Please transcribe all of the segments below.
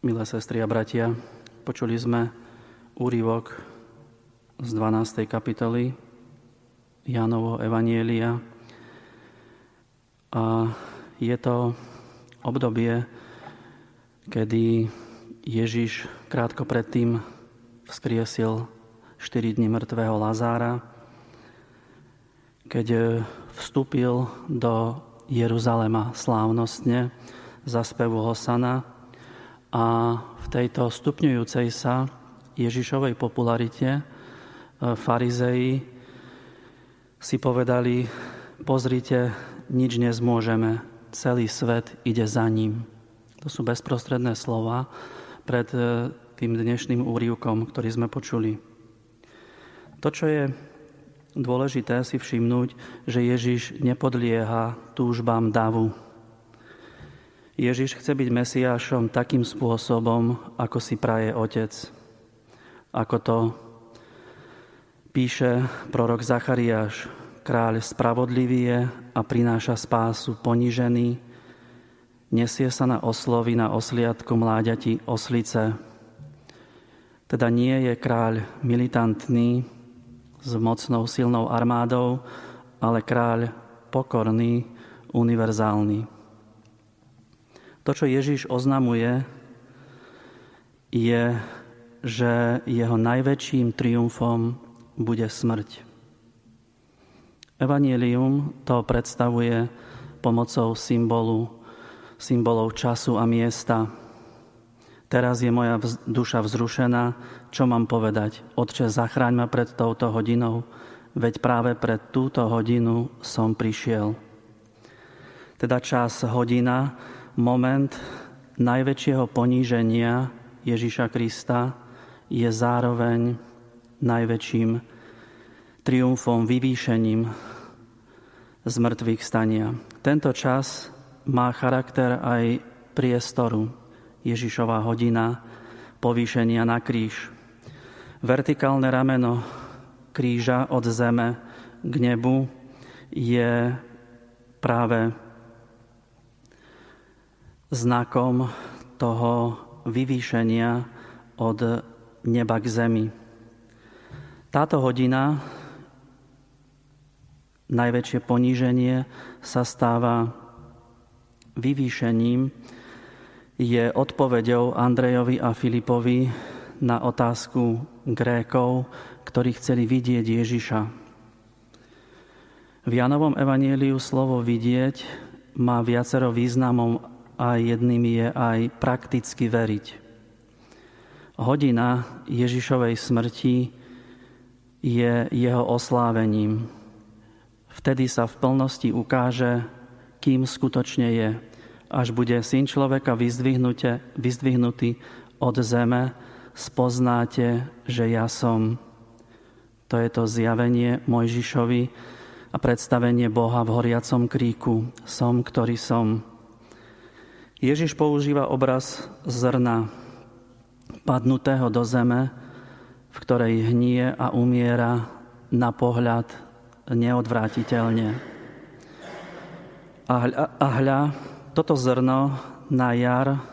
Milé sestry a bratia, počuli sme úrivok z 12. kapitoly Jánovo Evanielia a je to obdobie, kedy Ježiš krátko predtým vzkriesil 4 dní mŕtvého Lazára, keď vstúpil do Jeruzalema slávnostne za spevu Hosana, a v tejto stupňujúcej sa Ježišovej popularite e, farizei si povedali, pozrite, nič nezmôžeme, celý svet ide za ním. To sú bezprostredné slova pred e, tým dnešným úrivkom, ktorý sme počuli. To, čo je dôležité si všimnúť, že Ježiš nepodlieha túžbám davu, Ježiš chce byť Mesiášom takým spôsobom, ako si praje Otec. Ako to píše prorok Zachariáš, kráľ spravodlivý je a prináša spásu ponížený, nesie sa na oslovy na osliadku mláďati oslice. Teda nie je kráľ militantný s mocnou silnou armádou, ale kráľ pokorný, univerzálny. To, čo Ježiš oznamuje, je, že jeho najväčším triumfom bude smrť. Evangelium to predstavuje pomocou symbolu, symbolov času a miesta. Teraz je moja duša vzrušená, čo mám povedať? Otče, zachráň ma pred touto hodinou, veď práve pred túto hodinu som prišiel. Teda čas, hodina, moment najväčšieho poníženia Ježiša Krista je zároveň najväčším triumfom, vyvýšením z mŕtvych stania. Tento čas má charakter aj priestoru. Ježišová hodina povýšenia na kríž. Vertikálne rameno kríža od zeme k nebu je práve znakom toho vyvýšenia od neba k zemi. Táto hodina, najväčšie poníženie, sa stáva vyvýšením, je odpovedou Andrejovi a Filipovi na otázku Grékov, ktorí chceli vidieť Ježiša. V Janovom evanieliu slovo vidieť má viacero významov a jedným je aj prakticky veriť. Hodina Ježišovej smrti je jeho oslávením. Vtedy sa v plnosti ukáže, kým skutočne je, až bude syn človeka vyzdvihnutý od zeme, spoznáte, že ja som. To je to zjavenie Mojžišovi a predstavenie Boha v horiacom kríku. Som, ktorý som. Ježiš používa obraz zrna padnutého do zeme, v ktorej hnie a umiera na pohľad neodvrátiteľne. A hľa, a hľa toto zrno na jar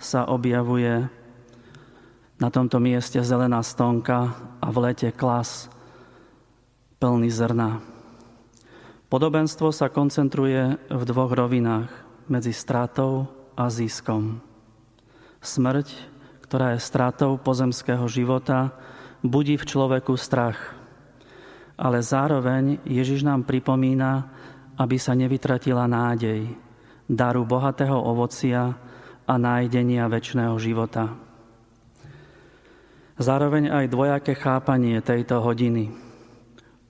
sa objavuje na tomto mieste zelená stonka a v lete klas plný zrna. Podobenstvo sa koncentruje v dvoch rovinách medzi stratou a ziskom. Smrť, ktorá je stratou pozemského života, budí v človeku strach. Ale zároveň Ježiš nám pripomína, aby sa nevytratila nádej, daru bohatého ovocia a nájdenia väčšného života. Zároveň aj dvojaké chápanie tejto hodiny.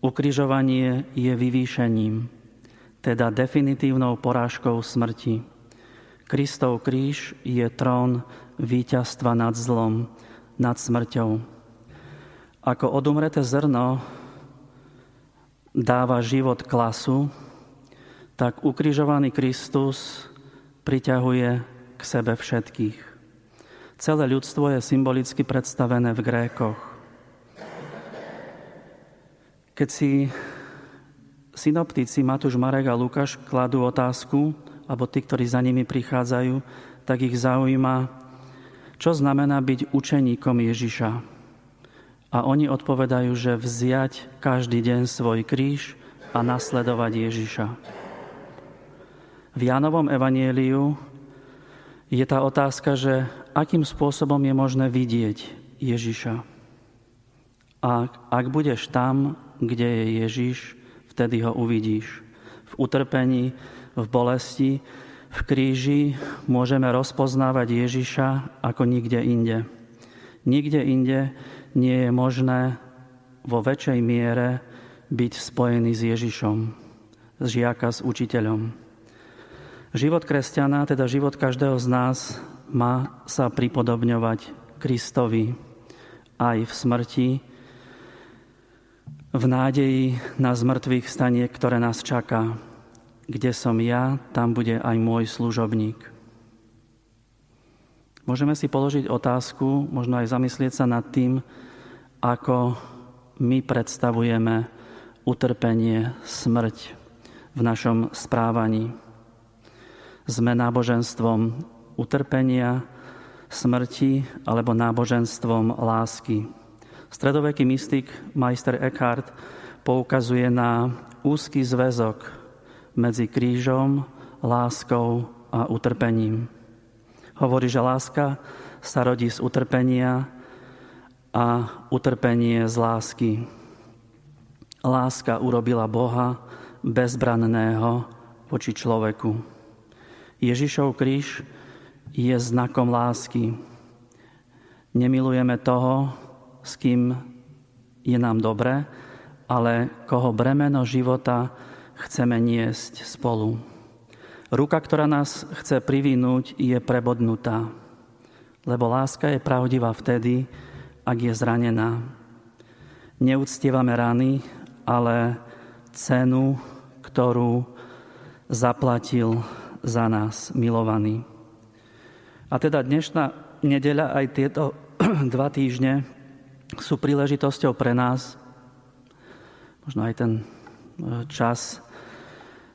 Ukrižovanie je vyvýšením, teda definitívnou porážkou smrti. Kristov kríž je trón víťazstva nad zlom, nad smrťou. Ako odumreté zrno dáva život klasu, tak ukrižovaný Kristus priťahuje k sebe všetkých. Celé ľudstvo je symbolicky predstavené v Grékoch. Keď si synoptici Matúš, Marek a Lukáš kladú otázku, alebo tí, ktorí za nimi prichádzajú, tak ich zaujíma, čo znamená byť učeníkom Ježiša. A oni odpovedajú, že vziať každý deň svoj kríž a nasledovať Ježiša. V Jánovom evanieliu je tá otázka, že akým spôsobom je možné vidieť Ježiša. A ak budeš tam, kde je Ježiš, vtedy ho uvidíš. V utrpení, v bolesti, v kríži môžeme rozpoznávať Ježiša ako nikde inde. Nikde inde nie je možné vo väčšej miere byť spojený s Ježišom, z žiaka s učiteľom. Život kresťana, teda život každého z nás, má sa pripodobňovať Kristovi aj v smrti, v nádeji na zmrtvých stanie, ktoré nás čaká. Kde som ja, tam bude aj môj služobník. Môžeme si položiť otázku, možno aj zamyslieť sa nad tým, ako my predstavujeme utrpenie, smrť v našom správaní. Sme náboženstvom utrpenia, smrti alebo náboženstvom lásky. Stredoveký mystik majster Eckhart poukazuje na úzky zväzok medzi krížom, láskou a utrpením. Hovorí, že láska sa rodí z utrpenia a utrpenie z lásky. Láska urobila Boha bezbranného voči človeku. Ježišov kríž je znakom lásky. Nemilujeme toho, s kým je nám dobre, ale koho bremeno života chceme niesť spolu. Ruka, ktorá nás chce privinúť, je prebodnutá, lebo láska je pravdivá vtedy, ak je zranená. Neúctievame rany, ale cenu, ktorú zaplatil za nás milovaný. A teda dnešná nedeľa aj tieto dva týždne sú príležitosťou pre nás, možno aj ten e, čas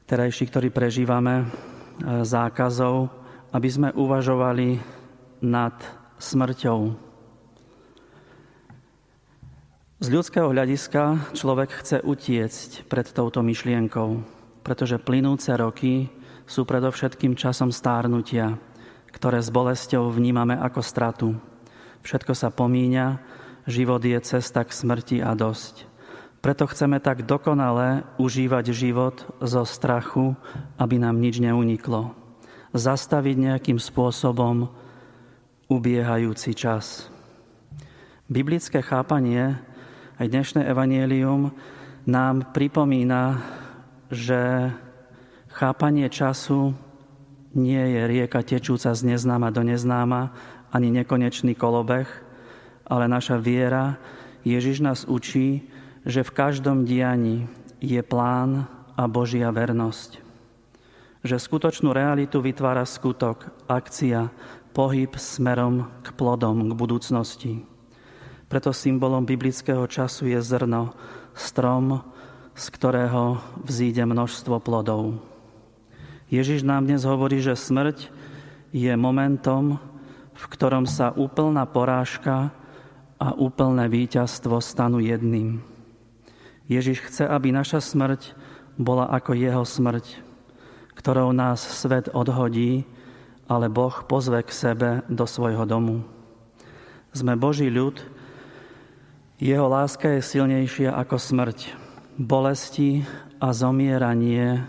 terajší, ktorý prežívame, e, zákazov, aby sme uvažovali nad smrťou, z ľudského hľadiska človek chce utiecť pred touto myšlienkou, pretože plynúce roky sú predovšetkým časom stárnutia, ktoré s bolesťou vnímame ako stratu. Všetko sa pomíňa, život je cesta k smrti a dosť. Preto chceme tak dokonale užívať život zo strachu, aby nám nič neuniklo. Zastaviť nejakým spôsobom ubiehajúci čas. Biblické chápanie aj dnešné evanielium nám pripomína, že chápanie času nie je rieka tečúca z neznáma do neznáma, ani nekonečný kolobeh, ale naša viera, Ježiš nás učí, že v každom dianí je plán a Božia vernosť. Že skutočnú realitu vytvára skutok, akcia, pohyb smerom k plodom, k budúcnosti. Preto symbolom biblického času je zrno, strom, z ktorého vzíde množstvo plodov. Ježiš nám dnes hovorí, že smrť je momentom, v ktorom sa úplná porážka a úplné víťazstvo stanú jedným. Ježiš chce, aby naša smrť bola ako jeho smrť, ktorou nás svet odhodí, ale Boh pozve k sebe do svojho domu. Sme Boží ľud, jeho láska je silnejšia ako smrť. Bolesti a zomieranie,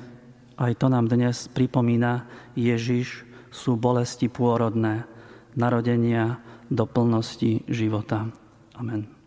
aj to nám dnes pripomína Ježiš, sú bolesti pôrodné, narodenia do plnosti života. Amen.